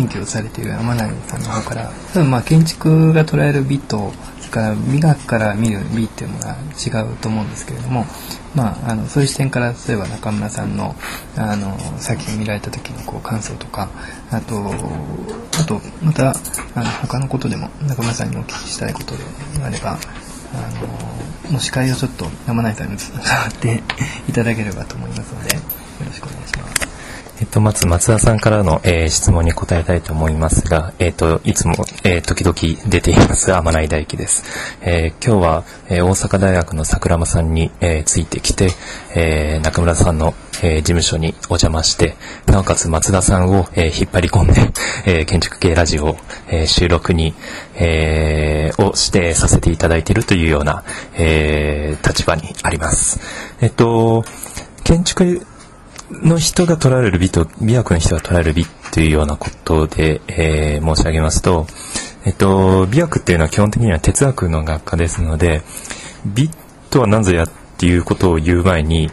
研究をされている天内さんの方から多分まあ建築が捉える美とそれから美学から見る美っていうのが違うと思うんですけれども、まあ、あのそういう視点から例えば中村さんのあの作品を見られた時のこう感想とかあとあとまたあの他のことでも中村さんにお聞きしたいことであればあのもう司会をちょっと山内さんに伝わっていただければと思いますのでよろしくお願いします。えっと、まず松田さんからの、えー、質問に答えたいと思いますが、えっと、いつも、えー、時々出ています天内大輝です。えー、今日は、えー、大阪大学の桜間さんに、えー、ついてきて、えー、中村さんの、えー、事務所にお邪魔して、なおかつ松田さんを、えー、引っ張り込んで、えー、建築系ラジオ、えー、収録に、えー、をしてさせていただいているというような、えー、立場にあります。えっと、建築の人が捉える美と、美学の人が捉える美というようなことで、えー、申し上げますと、えっと、美学っていうのは基本的には哲学の学科ですので、美とは何ぞやっていうことを言う前に、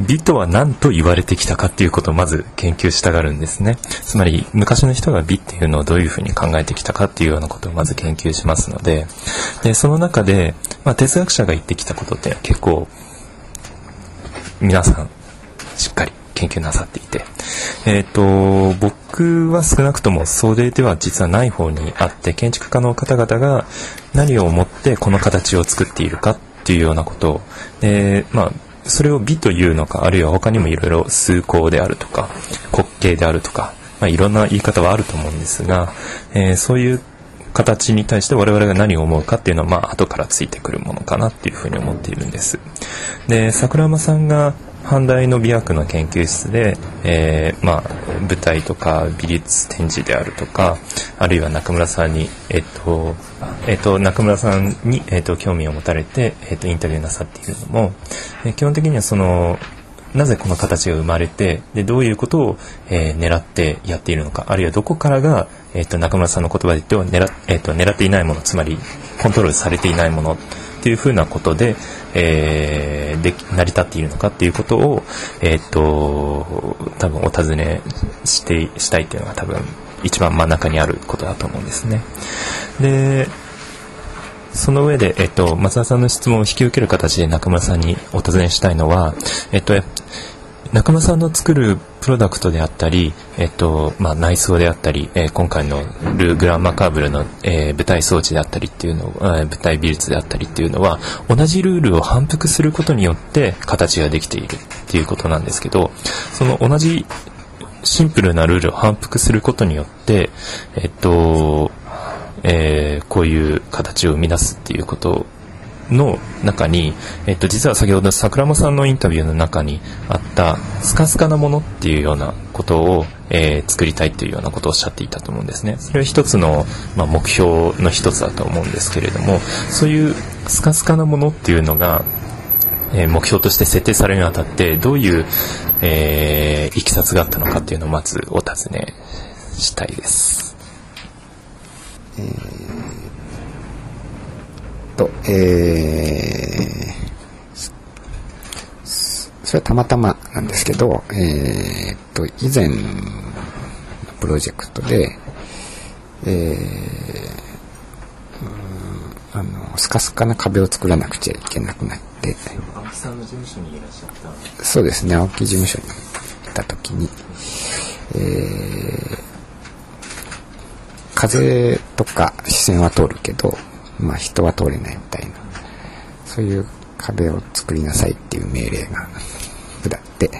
美とは何と言われてきたかっていうことをまず研究したがるんですね。つまり、昔の人が美っていうのをどういうふうに考えてきたかっていうようなことをまず研究しますので、で、その中で、まあ、哲学者が言ってきたことって結構、皆さん、しっかり研究なさっていて、えっ、ー、と、僕は少なくともそれでは実はない方にあって、建築家の方々が何をもってこの形を作っているかっていうようなことを、で、まあ、それを美というのか、あるいは他にもいろいろ崇高であるとか、滑稽であるとか、まあ、いろんな言い方はあると思うんですが、えー、そういう形に対して我々が何を思うかっていうのは、まあ、後からついてくるものかなっていうふうに思っているんです。で、桜間さんが阪大の美学の研究室で、えー、まあ、舞台とか美術展示であるとかあるいは中村さんに、えっとえっと、中村さんに、えっと、興味を持たれて、えっと、インタビューなさっているのも、え基本的にはそのなぜこの形が生まれてでどういうことを、えー、狙ってやっているのかあるいはどこからが、えーと、中村さんの言葉で言っては狙,、えーと狙っていないものつまりコントロールされていないものっていうふうなことで、えー、で成り立っているのかっていうことを、えっ、ー、と、多分お尋ねして、したいっていうのが多分一番真ん中にあることだと思うんですね。で、その上で、えっと、松田さんの質問を引き受ける形で中村さんにお尋ねしたいのは、えっと、中村さんの作るプロダクトであったり、えっとまあ、内装であったり、えー、今回のル・グランマカーブルの、えー、舞台装置であったりっていうの、えー、舞台美術であったりっていうのは同じルールを反復することによって形ができているっていうことなんですけどその同じシンプルなルールを反復することによってえっとえー、こういう形を生み出すっていうことの中に、えっと、実は先ほど桜間さんのインタビューの中にあったスカスカなものっていうようなことを、えー、作りたいというようなことをおっしゃっていたと思うんですね。それは一つの、まあ、目標の一つだと思うんですけれどもそういうスカスカなものっていうのが、えー、目標として設定されるにあたってどういう、えー、いきさつがあったのかっていうのをまずお尋ねしたいです。えーと、えー、それはたまたまなんですけど、えー、と、以前のプロジェクトで、えー、あの、スカスカな壁を作らなくちゃいけなくなって、青木さんの事務所にいらっしゃった。そうですね、青木事務所に行った時に、えー、風とか視線は通るけど、まあ、人は通れないみたいな。そういう壁を作りなさいっていう命令が下って。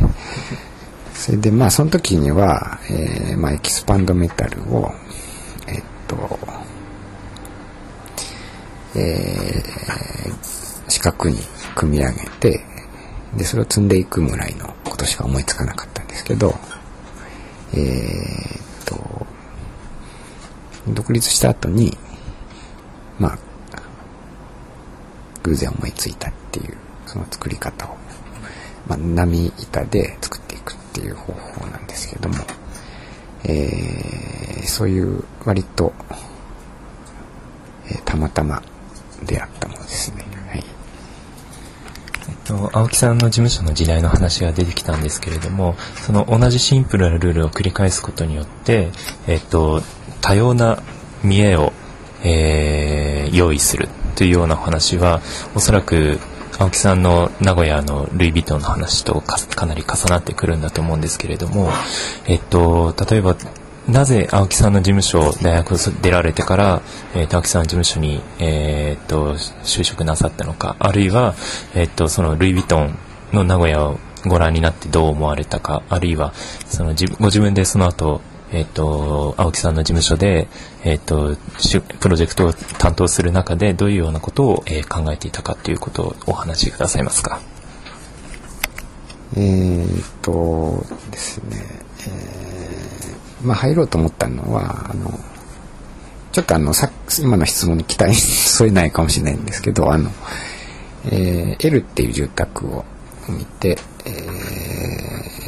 それでまあその時には、えー、まあ、エキスパンドメタルをえっとえー、四角に組み上げてでそれを積んでいくぐらいのことしか思いつかなかったんですけどえー、っと独立した後にまあ偶然思いついたっていうその作り方を、まあ、波板で作っていくっていう方法なんですけども、えー、そういう割と、えー、たまたま出会ったものですね。はい。えっと青木さんの事務所の時代の話が出てきたんですけれどもその同じシンプルなルールを繰り返すことによって、えっと、多様な見栄を、えー、用意するというような話はおそらく青木さんの名古屋のルイ・ヴィトンの話とかなり重なってくるんだと思うんですけれども、えっと、例えばなぜ青木さんの事務所、大学出られてから、えー、と青木さんの事務所に、えー、と就職なさったのか、あるいは、えー、とそのルイ・ヴィトンの名古屋をご覧になってどう思われたか、あるいはそのご自分でその後、えっ、ー、と、青木さんの事務所で、えっ、ー、と、プロジェクトを担当する中でどういうようなことを、えー、考えていたかということをお話しくださいますか？えー、とですね、えーまあ、入ろうと思ったのは、あの、ちょっとあの、さ今の質問に期待 添えないかもしれないんですけど、あの、えー、L っていう住宅を見て、え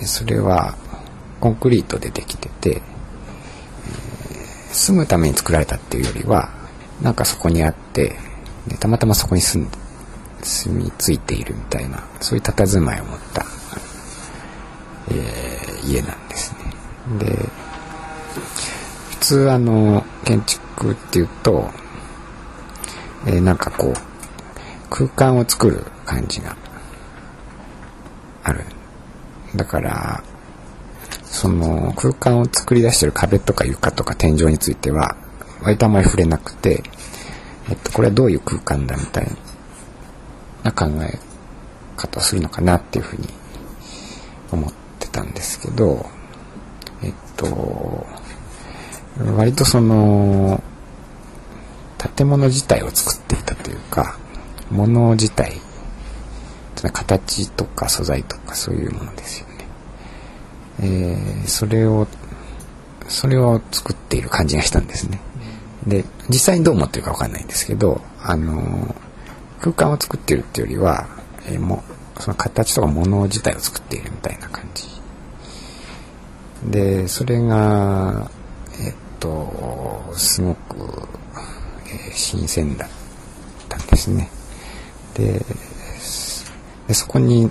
ー、それはコンクリートでできてて、住むために作られたっていうよりは、なんかそこにあって、でたまたまそこに住、住み着いているみたいな、そういう佇まいを持った、えー、家なんですね。で、普通あの、建築っていうと、えー、なんかこう、空間を作る感じがある。だから、その空間を作り出してる壁とか床とか天井については、割とあんまり触れなくて、えっと、これはどういう空間だみたいな考え方をするのかなっていうふうに思ってたんですけど、えっと、割とその、建物自体を作っていたというか、物自体、形とか素材とかそういうものですよ。えー、それを、それを作っている感じがしたんですね。で、実際にどう思ってるかわかんないんですけど、あの、空間を作っているっていうよりは、えー、もその形とか物自体を作っているみたいな感じ。で、それが、えっと、すごく、えー、新鮮だったんですね。で、でそこに、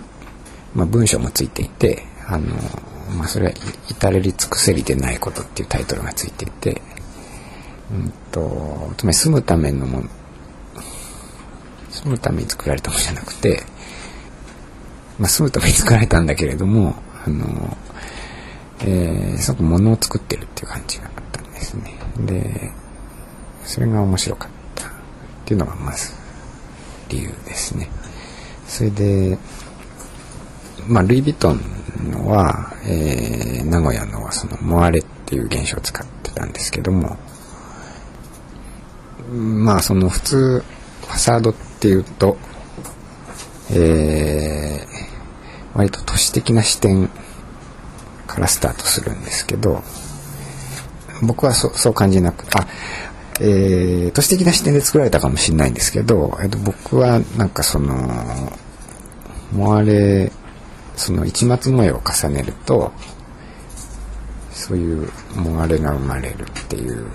まあ、文章もついていて、あの、まあ、それは至れり尽くせりでないことっていうタイトルがついていて、うんと、つまり住むためのもの、住むために作られたものじゃなくて、まあ、住むために作られたんだけれども、あの、えー、すごく物を作ってるっていう感じがあったんですね。で、それが面白かったっていうのがまず理由ですね。それで、まあ、ルイ・ヴィトンのは、えー、名古屋のそのモアレっていう現象を使ってたんですけども、まあ、その普通、ファサードっていうと、えー、割と都市的な視点からスタートするんですけど、僕はそそう感じなくあえー、都市的な視点で作られたかもしれないんですけど、えっと、僕はなんかそのモアレその市松模様を重ねるとそういうモアレが生まれるっていう、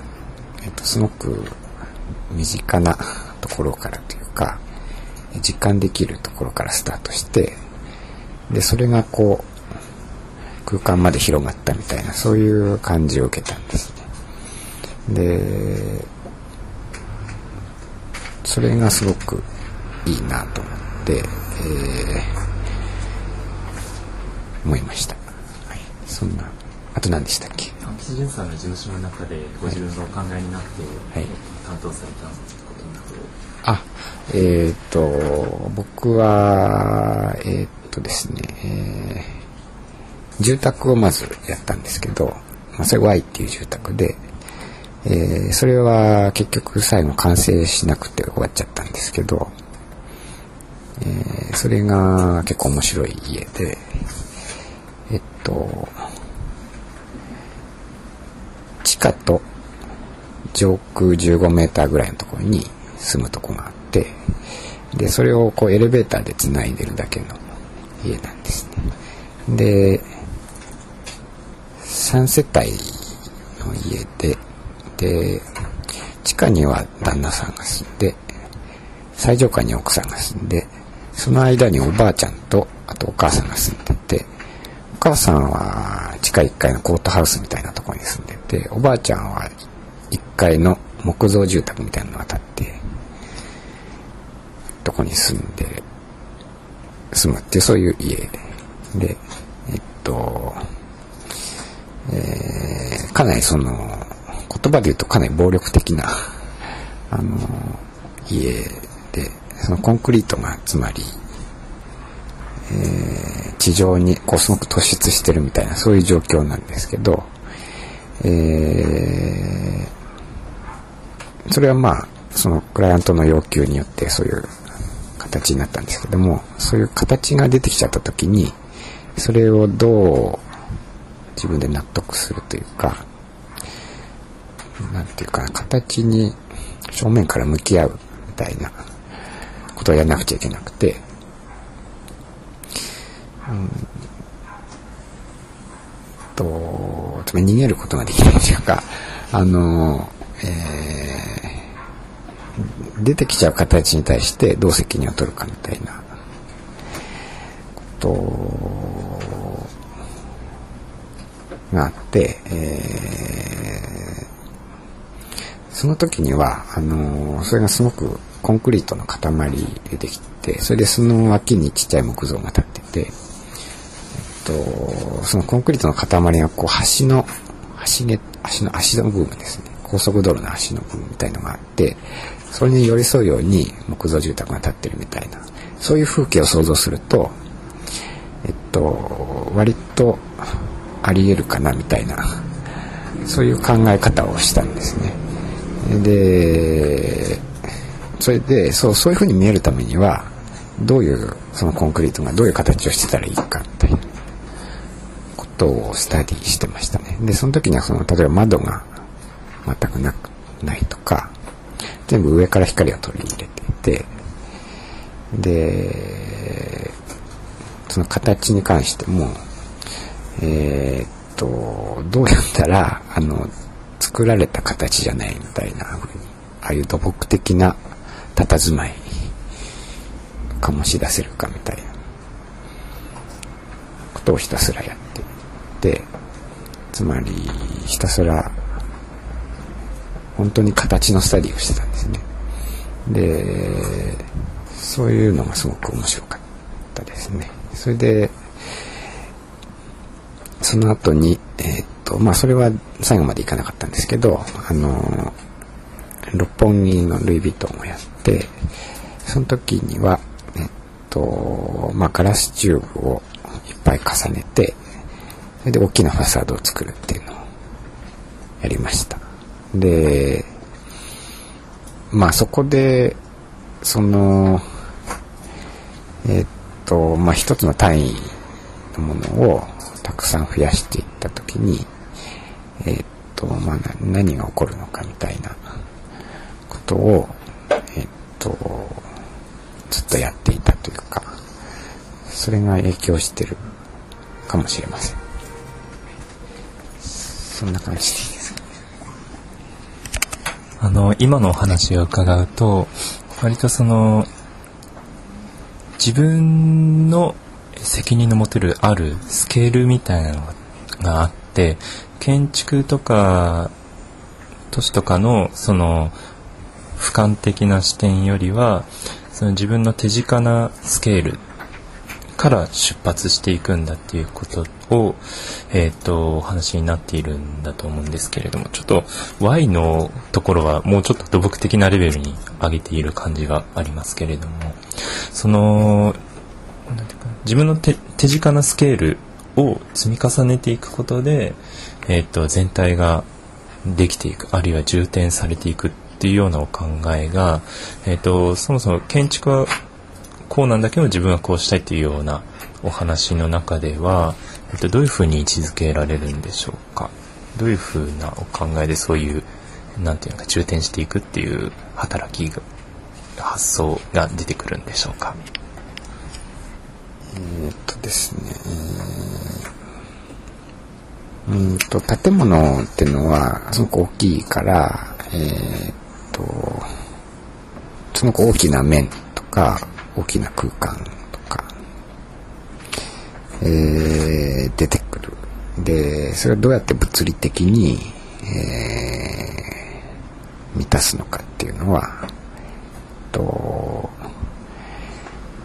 えっと、すごく身近なところからというか実感できるところからスタートしてでそれがこう空間まで広がったみたいなそういう感じを受けたんですね。でそれがすごくいいなと思って、えー、思いました、はい、そんなあと何でしたっけ？岸潤さんの事務所の中でご自分がお考えになって、はい、担当されたことなどあえっ、ー、と僕はえっ、ー、とですね、えー、住宅をまずやったんですけど、まあ、それ Y っていう住宅でえー、それは結局最後完成しなくて終わっちゃったんですけど、えー、それが結構面白い家で、と、地下と上空15メーターぐらいのところに住むとこがあって、で、それをこうエレベーターで繋いでるだけの家なんですね。で、3世帯の家で、で、地下には旦那さんが住んで、最上階に奥さんが住んで、その間におばあちゃんとあとお母さんが住んで母さんは地下1階のコートハウスみたいなところに住んでておばあちゃんは1階の木造住宅みたいなのが建ってとこに住んで住むっていうそういう家でえっとえーかなりその言葉で言うとかなり暴力的なあの家でそのコンクリートがつまり、地上にこうすごく突出してるみたいなそういう状況なんですけど、えーそれはまあそのクライアントの要求によってそういう形になったんですけどもそういう形が出てきちゃった時にそれをどう自分で納得するというかなんていうかな形に正面から向き合うみたいなことをやらなくちゃいけなくて、とつまり逃げることができないというかあの、えー出てきちゃう形に対してどう責任を取るかみたいな。ことがあって、えーその時にはあのそれがすごくコンクリートの塊でできてそれでその脇にちっちゃい木造が立ってて、と、そのコンクリートの塊がこう橋の橋げ橋の足の部分ですね高速道路の足の部分みたいのがあってそれに寄り添うように木造住宅が建ってるみたいなそういう風景を想像するとえっと割とあり得るかなみたいなそういう考え方をしたんですね。でそれでそうそういうふうに見えるためにはどういうそのコンクリートがどういう形をしてたらいいかことをスタディしてましたね。でその時にはその例えば窓が全くなくないとか全部上から光を取り入れていてでその形に関してもえーっとどうやったらあの作られた形じゃないみたいな風にああいう土木的な佇まい醸し出せるかみたいなことをひたすらやってつまりひたすら本当に形のスタディをしてたんですね。でそういうのがすごく面白かったですね。それでその後にえーっとまあそれは最後までいかなかったんですけどあの六本木のルイ・ヴィトンをやってその時にはえっとまあガラスチューブをいっぱい重ねてそれで大きなファサードを作るっていうのをやりました。でまあそこでそのえっとまあ一つの単位のものをたくさん増やしていった時にえっとまあ何が起こるのかみたいなことをえっとずっとやっていたというかそれが影響してるかもしれません。そんな感じです。あの、今のお話を伺うと、割とその、自分の責任の持てるあるスケールみたいなのがあって、建築とか、都市とかの、その、俯瞰的な視点よりは、その自分の手近なスケールから出発していくんだっていうことを、えっ、と、お話になっているんだと思うんですけれども、ちょっと Y のところはもうちょっと土木的なレベルに上げている感じがありますけれども、その、なんていうか自分の手手近なスケールを積み重ねていくことで、えっ、と、全体ができていく、あるいは重点されていくっていうようなお考えが、えっ、と、そもそも建築はこうなんだけど自分はこうしたいっていうようなお話の中では、えっと、どういうふうに位置づけられるんでしょうか？どういうふうなお考えでそういうなんていうのか重点していくっていう働きが発想が出てくるんでしょうか？えっとですね、えーうんと、建物っていうのはすごく大きいから、えーっと、すごく大きな面とか大きな空間とか、えー、出てくる。で、それをどうやって物理的に、えー、満たすのかっていうのは、と、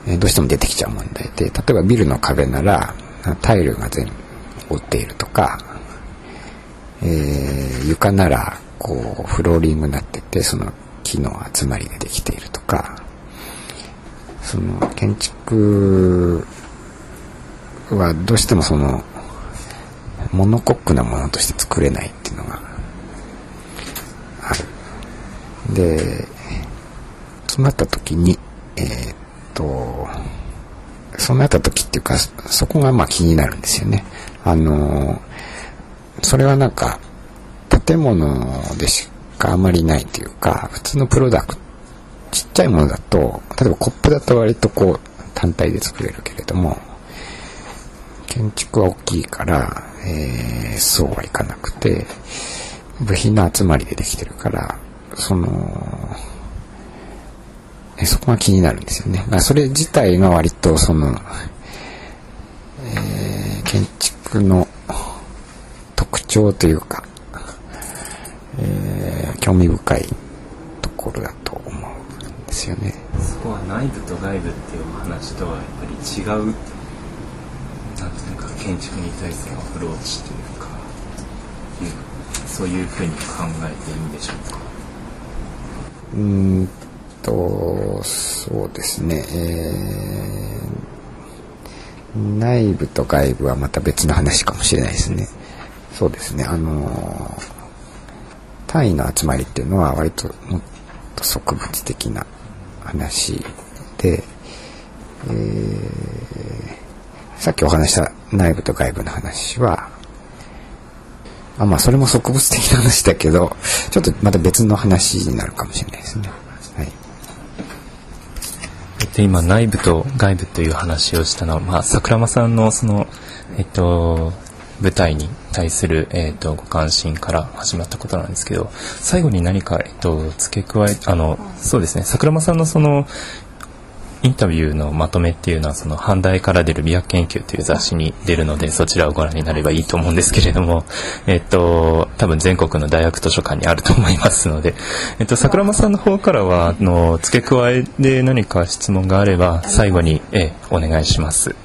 えどうしても出てきちゃう問題で、例えばビルの壁なら、タイルが全部覆っているとか、えー、床なら、こう、フローリングになってて、その木の集まりでできているとか、その建築はどうしてもそのモノコックなものとして作れないっていうのがある。で、そうなった時に、えー、っと、そうなった時っていうか、そこがまあ気になるんですよね。あの、それはなんか、建物でしかあまりないというか、普通のプロダクト、ちっちゃいものだと、例えばコップだと割とこう、単体で作れるけれども、建築は大きいから、えー、そうはいかなくて、部品の集まりでできてるから、その、えそこが気になるんですよね。まあ、それ自体が割とその、えー、建築の特徴というか、えー、興味深いところだとですよね。そこは内部と外部っていう話とはやっぱり違うなんていうか建築に対するアプローチというか、うそういうふうに考えていいんでしょうか？うんとそうですね、えー、内部と外部はまた別の話かもしれないですね。そうですね。あの単位の集まりっていうのは割ともっと植物的な話で、えーさっきお話した内部と外部の話は、あまあそれも植物的な話だけど、ちょっとまた別の話になるかもしれないですね。はい。で今内部と外部という話をしたのは、まあ、桜間さんのその、えっと、舞台に対する、えっと、ご関心から始まったことなんですけど、最後に何か、えっと、付け加え、あの、そうですね、桜間さんのその、インタビューのまとめっていうのはその阪大から出る美薬研究という雑誌に出るのでそちらをご覧になればいいと思うんですけれども、えっと、多分全国の大学図書館にあると思いますので、えっと、桜間さんの方からは、あの、付け加えで何か質問があれば最後に、えお願いします。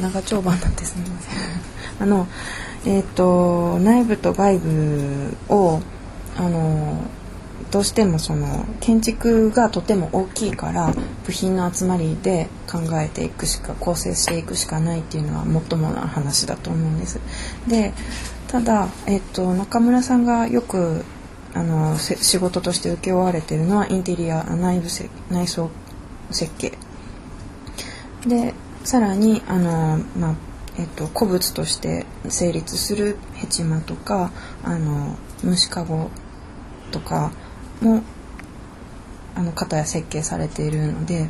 長丁場なんですみません。あの、えっ、と、内部と外部を、あの、どうしてもその建築がとても大きいから部品の集まりで考えていくしか構成していくしかないっていうのはもっともな話だと思うんです。でただ、えっと、中村さんがよくあの仕事として請け負われてるのはインテリア内部内装設計でさらにあの、まあえっと、古物として成立するヘチマとかあの虫かごとかもあの型や設計されているので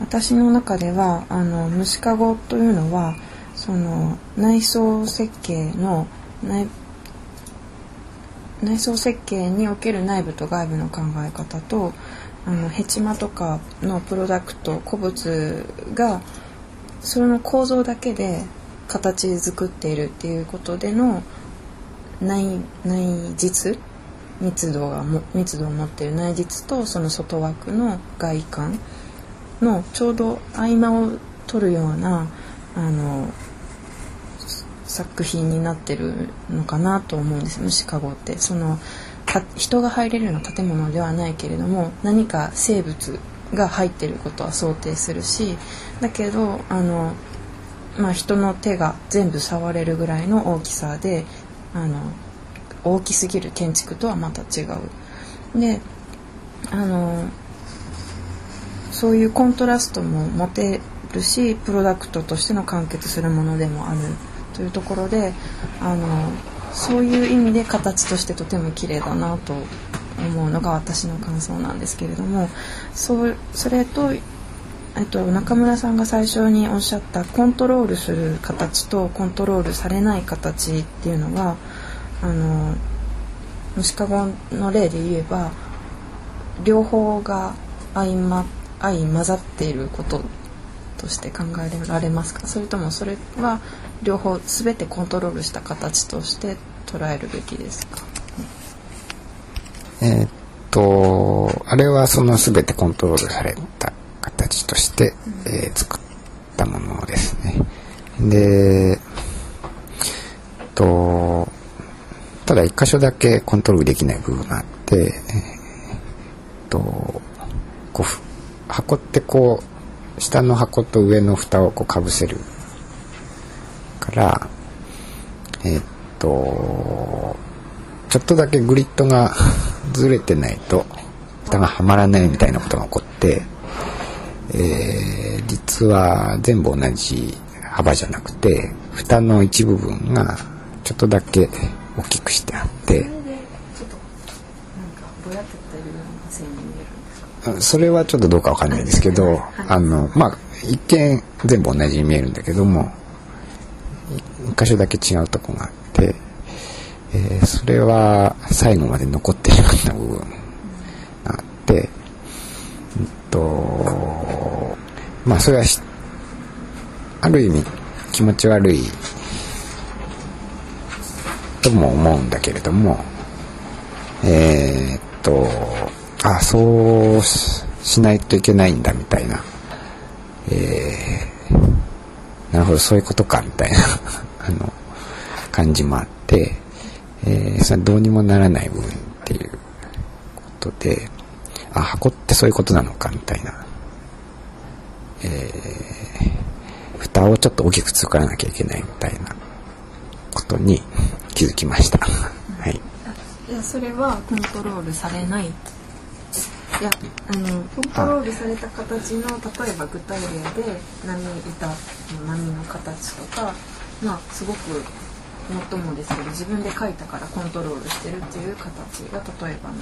私の中ではあの虫かごというのはその内装設計の内内装設計における内部と外部の考え方とあのヘチマとかのプロダクト古物がそれの構造だけで形作っているっていうことでの内内実密度がも密度を持っている。内実とその外枠の外観のちょうど合間を取るようなあの作品になってるのかなと思うんです。虫かごって。その人が入れるような建物ではないけれども何か生物が入ってることは想定するしだけどあの、まあ、人の手が全部触れるぐらいの大きさであの大きすぎる建築とはまた違う。であのそういうコントラストも持てるしプロダクトとしての完結するものでもあるというところであのそういう意味で形としてとても綺麗だなと思うのが私の感想なんですけれどもそうそれとえっと、中村さんが最初におっしゃったコントロールする形とコントロールされない形っていうのはあの虫かごの例で言えば両方が相,、ま、相混ざっていることとして考えられますか？それともそれは両方全てコントロールした形として捉えるべきですか、えーっとあれはその全てコントロールされた形として、えー作ったものですね。で、えっとただ一箇所だけコントロールできない部分があって、えーっとこう箱ってこう下の箱と上の蓋をこうかぶせるからえっとちょっとだけグリッドがずれてないと蓋がはまらないみたいなことが起こって、えー実は全部同じ幅じゃなくて蓋の一部分がちょっとだけ大きくしてあってそれはちょっとどうかわかんないですけどあのまあ一見全部同じに見えるんだけどもい一箇所だけ違うとこがあって、えーそれは最後まで残ってしまった部分があって、うんとまあそれはある意味気持ち悪いとも思うんだけれどもえーっとあそうししないといけないんだみたいな。えーなるほどそういうことかみたいな あの感じもあって、えーそれどうにもならない部分っていうことであ箱ってそういうことなのかみたいな、えー蓋をちょっと大きく作らなきゃいけないみたいなことに気づきました。はい。いやそれはコントロールされないいやあのコントロールされた形の例えば具体例で波板の波の形とかまあすごくもっともですけど自分で書いたからコントロールしてるっていう形が例えばの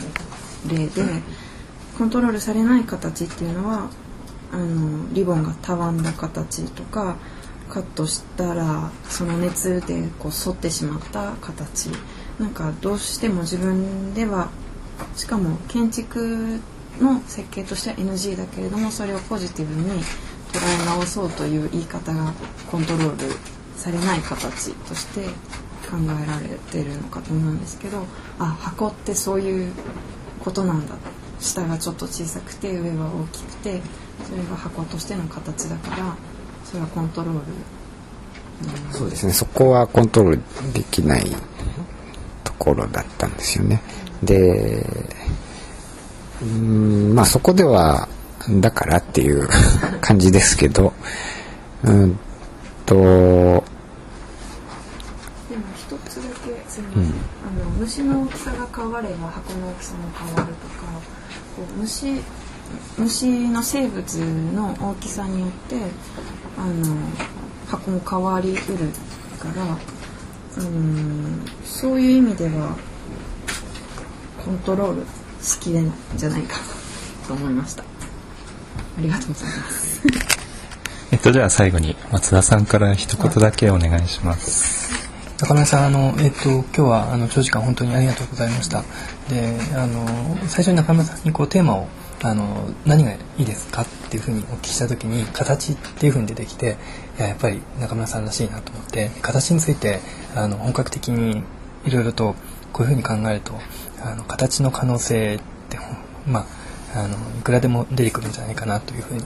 例でコントロールされない形っていうのはあのリボンがたわんだ形とかカットしたらその熱でこう反ってしまった形。なんかどうしても自分ではしかも建築の設計としては NG だけれどもそれをポジティブに捉え直そうという言い方がコントロールされない形として考えられてるのかと思うんですけどあ箱ってそういうことなんだ。下がちょっと小さくて上は大きくてそれが箱としての形だからそれはコントロールそうですね、そこはコントロールできないところだったんですよね。で、うん、まあそこでは、だからっていう 感じですけど、うんと、けすみません、あの虫の大きさが変われば箱の大きさも変わるとかこう虫虫の生物の大きさによってあの箱も変わりうるからうんそういう意味ではコントロールしきれないんじゃないかなと思いました。ありがとうございます。えっと、じゃあ最後に松田さんから一言だけお願いします。中村さん、あの、えっ、と、今日は、あの、長時間本当にありがとうございました。で、あの、最初に中村さんにこう、テーマを、あの、何がいいですかっていうふうにお聞きしたときに、形っていうふうに出てきて、いや、っぱり中村さんらしいなと思って、形について、あの、本格的にいろいろと、こういうふうに考えると、あの、形の可能性って、まあ、あのいくらでも出てくるんじゃないかなというふうに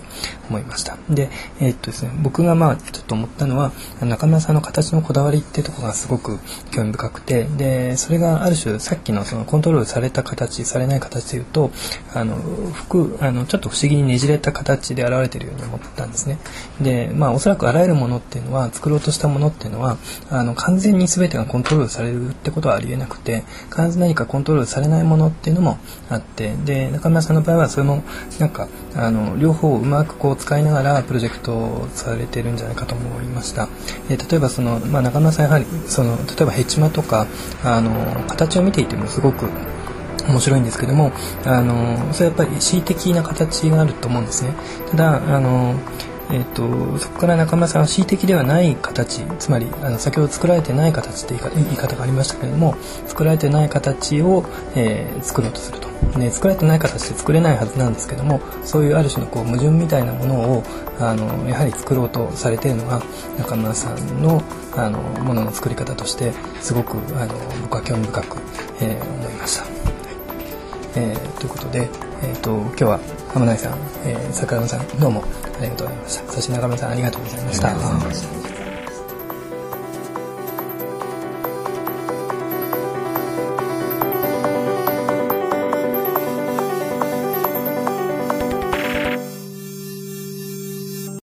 思いました。で,、えーっとですね、僕がまあちょっと思ったのは中村さんの形のこだわりってとこがすごく興味深くてでそれがある種さっきのそのコントロールされた形されない形でいうとあの服あのちょっと不思議にねじれた形で現れてるように思ったんですね。でまあおそらくあらゆるものっていうのは作ろうとしたものっていうのはあの完全に全てがコントロールされるってことはありえなくて必ず何かコントロールされないものっていうのもあってで中村さんの場合はそれもなんかあの両方をうまくこう使いながらプロジェクトをされてるんじゃないかと思いました。で例えばその、まあ、中村さんやはりその例えばヘチマとかあの形を見ていてもすごく面白いんですけどもあのそれはやっぱり恣意的な形があると思うんですね。ただあのええー、とそこから中村さんは恣意的ではない形つまりあの先ほど作られてない形って言い方がありましたけれども作られてない形を、えー、作ろうとすると、ね、作られてない形で作れないはずなんですけどもそういうある種のこう矛盾みたいなものをあのやはり作ろうとされているのが中村さんのあのものの作り方としてすごくあの僕は興味深く、えー、思いました。えー、ということで、えーと、今日は浜内さん、えー、坂上さんどうもありがとうございましたそして中村さんありがとうございました。